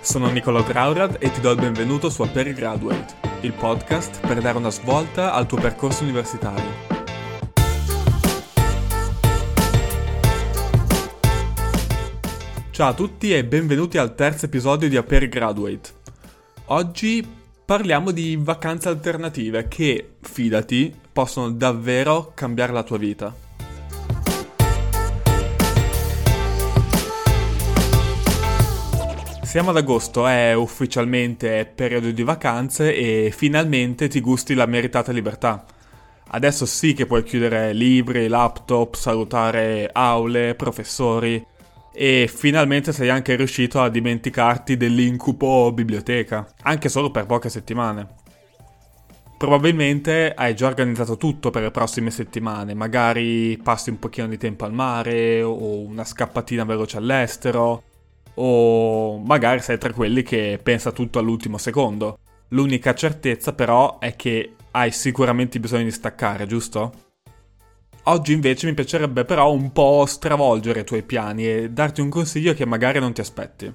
sono Nicola Traurad e ti do il benvenuto su Aperi Graduate, il podcast per dare una svolta al tuo percorso universitario. Ciao a tutti e benvenuti al terzo episodio di Aperi Graduate. Oggi parliamo di vacanze alternative che, fidati, possono davvero cambiare la tua vita. Siamo ad agosto, è ufficialmente periodo di vacanze e finalmente ti gusti la meritata libertà. Adesso sì che puoi chiudere libri, laptop, salutare aule, professori e finalmente sei anche riuscito a dimenticarti dell'incubo biblioteca, anche solo per poche settimane. Probabilmente hai già organizzato tutto per le prossime settimane, magari passi un pochino di tempo al mare o una scappatina veloce all'estero o magari sei tra quelli che pensa tutto all'ultimo secondo. L'unica certezza però è che hai sicuramente bisogno di staccare, giusto? Oggi invece mi piacerebbe però un po' stravolgere i tuoi piani e darti un consiglio che magari non ti aspetti.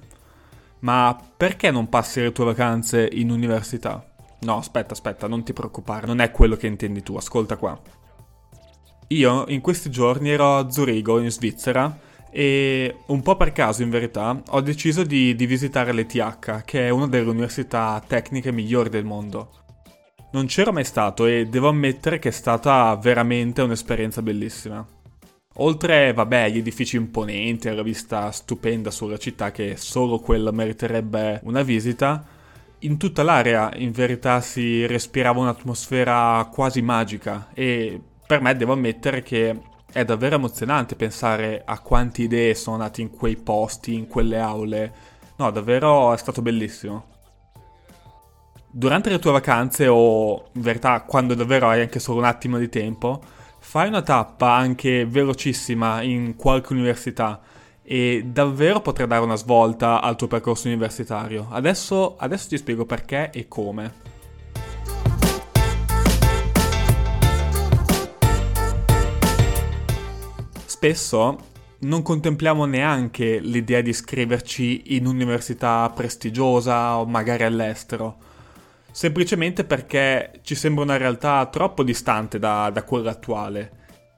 Ma perché non passi le tue vacanze in università? No, aspetta, aspetta, non ti preoccupare, non è quello che intendi tu, ascolta qua. Io in questi giorni ero a Zurigo, in Svizzera, e un po' per caso in verità ho deciso di, di visitare l'ETH, che è una delle università tecniche migliori del mondo. Non c'ero mai stato e devo ammettere che è stata veramente un'esperienza bellissima. Oltre, vabbè, agli edifici imponenti alla vista stupenda sulla città che solo quella meriterebbe una visita, in tutta l'area in verità si respirava un'atmosfera quasi magica e per me devo ammettere che è davvero emozionante pensare a quante idee sono nate in quei posti, in quelle aule. No, davvero è stato bellissimo. Durante le tue vacanze o in verità quando davvero hai anche solo un attimo di tempo, fai una tappa anche velocissima in qualche università e davvero potrà dare una svolta al tuo percorso universitario. Adesso, adesso ti spiego perché e come. Spesso non contempliamo neanche l'idea di iscriverci in un'università prestigiosa o magari all'estero, semplicemente perché ci sembra una realtà troppo distante da, da quella attuale.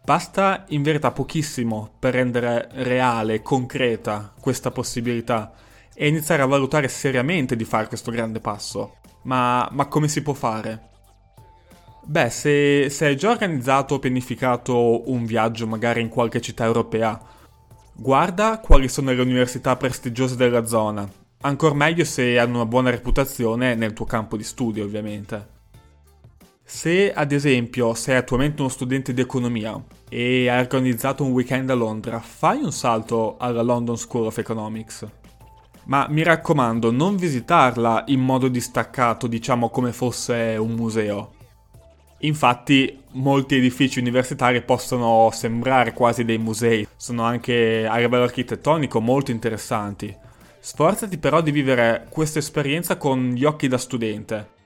Basta in verità pochissimo per rendere reale concreta questa possibilità e iniziare a valutare seriamente di fare questo grande passo. Ma, ma come si può fare? Beh, se, se hai già organizzato o pianificato un viaggio magari in qualche città europea, guarda quali sono le università prestigiose della zona. Ancora meglio se hanno una buona reputazione nel tuo campo di studio, ovviamente. Se ad esempio sei attualmente uno studente di economia e hai organizzato un weekend a Londra, fai un salto alla London School of Economics. Ma mi raccomando, non visitarla in modo distaccato, diciamo come fosse un museo. Infatti molti edifici universitari possono sembrare quasi dei musei, sono anche a livello architettonico molto interessanti. Sforzati però di vivere questa esperienza con gli occhi da studente.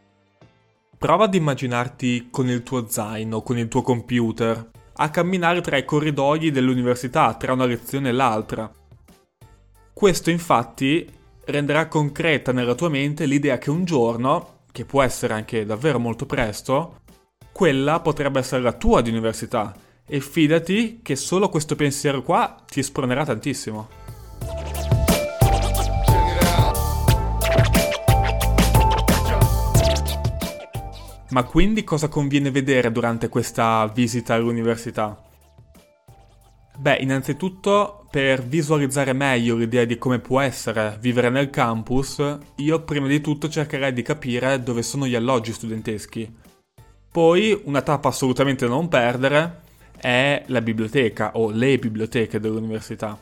Prova ad immaginarti con il tuo zaino, con il tuo computer, a camminare tra i corridoi dell'università, tra una lezione e l'altra. Questo infatti renderà concreta nella tua mente l'idea che un giorno, che può essere anche davvero molto presto, quella potrebbe essere la tua di università e fidati che solo questo pensiero qua ti espronerà tantissimo. Ma quindi cosa conviene vedere durante questa visita all'università? Beh, innanzitutto per visualizzare meglio l'idea di come può essere vivere nel campus, io prima di tutto cercherei di capire dove sono gli alloggi studenteschi poi una tappa assolutamente da non perdere è la biblioteca o le biblioteche dell'università.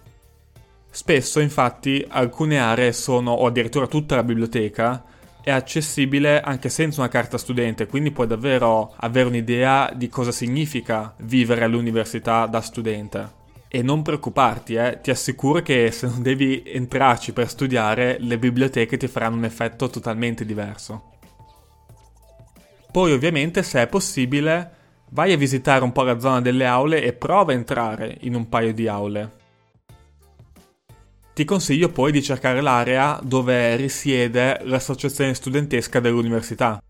Spesso infatti alcune aree sono, o addirittura tutta la biblioteca, è accessibile anche senza una carta studente, quindi puoi davvero avere un'idea di cosa significa vivere all'università da studente. E non preoccuparti, eh, ti assicuro che se non devi entrarci per studiare, le biblioteche ti faranno un effetto totalmente diverso. Poi ovviamente se è possibile vai a visitare un po' la zona delle aule e prova a entrare in un paio di aule. Ti consiglio poi di cercare l'area dove risiede l'associazione studentesca dell'università.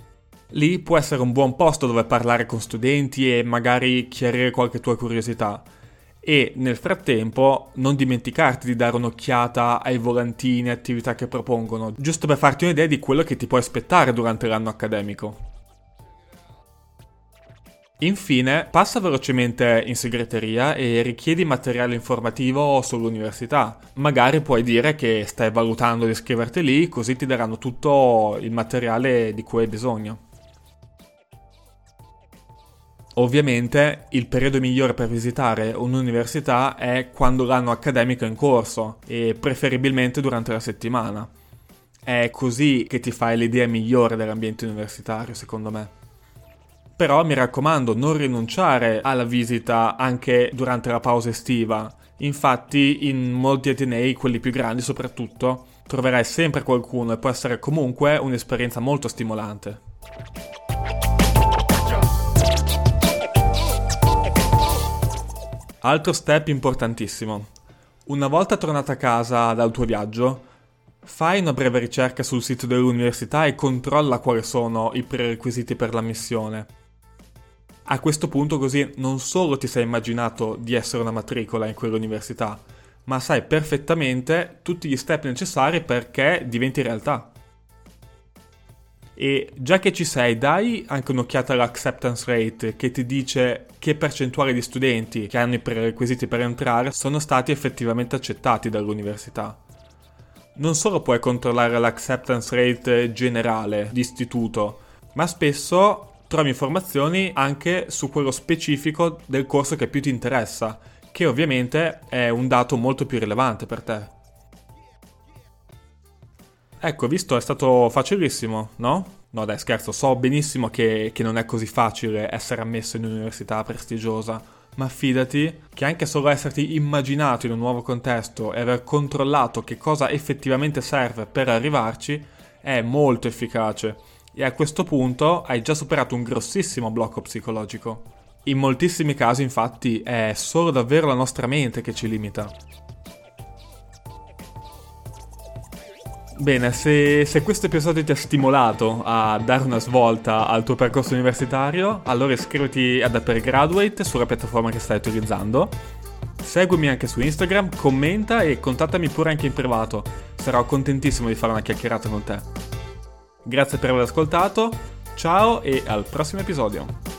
Lì può essere un buon posto dove parlare con studenti e magari chiarire qualche tua curiosità. E nel frattempo non dimenticarti di dare un'occhiata ai volantini e attività che propongono, giusto per farti un'idea di quello che ti puoi aspettare durante l'anno accademico. Infine, passa velocemente in segreteria e richiedi materiale informativo sull'università. Magari puoi dire che stai valutando di iscriverti lì, così ti daranno tutto il materiale di cui hai bisogno. Ovviamente il periodo migliore per visitare un'università è quando l'anno accademico è in corso e preferibilmente durante la settimana. È così che ti fai l'idea migliore dell'ambiente universitario, secondo me. Però mi raccomando, non rinunciare alla visita anche durante la pausa estiva. Infatti, in molti atenei, quelli più grandi soprattutto, troverai sempre qualcuno e può essere comunque un'esperienza molto stimolante. Altro step importantissimo. Una volta tornata a casa dal tuo viaggio, fai una breve ricerca sul sito dell'università e controlla quali sono i prerequisiti per l'ammissione a questo punto così non solo ti sei immaginato di essere una matricola in quell'università, ma sai perfettamente tutti gli step necessari perché diventi realtà. E già che ci sei, dai anche un'occhiata all'acceptance rate che ti dice che percentuale di studenti che hanno i prerequisiti per entrare sono stati effettivamente accettati dall'università. Non solo puoi controllare l'acceptance rate generale di istituto, ma spesso trovi informazioni anche su quello specifico del corso che più ti interessa, che ovviamente è un dato molto più rilevante per te. Ecco, visto è stato facilissimo, no? No dai scherzo, so benissimo che, che non è così facile essere ammesso in un'università prestigiosa, ma fidati che anche solo esserti immaginato in un nuovo contesto e aver controllato che cosa effettivamente serve per arrivarci è molto efficace e a questo punto hai già superato un grossissimo blocco psicologico. In moltissimi casi infatti è solo davvero la nostra mente che ci limita. Bene, se, se, questo episodio ti ha stimolato a dare una svolta al tuo percorso universitario, allora iscriviti ad Upper Graduate sulla piattaforma che stai utilizzando. Seguimi anche su Instagram, commenta e contattami pure anche in privato. Sarò contentissimo di fare una chiacchierata con te. Grazie per aver ascoltato, ciao e al prossimo episodio.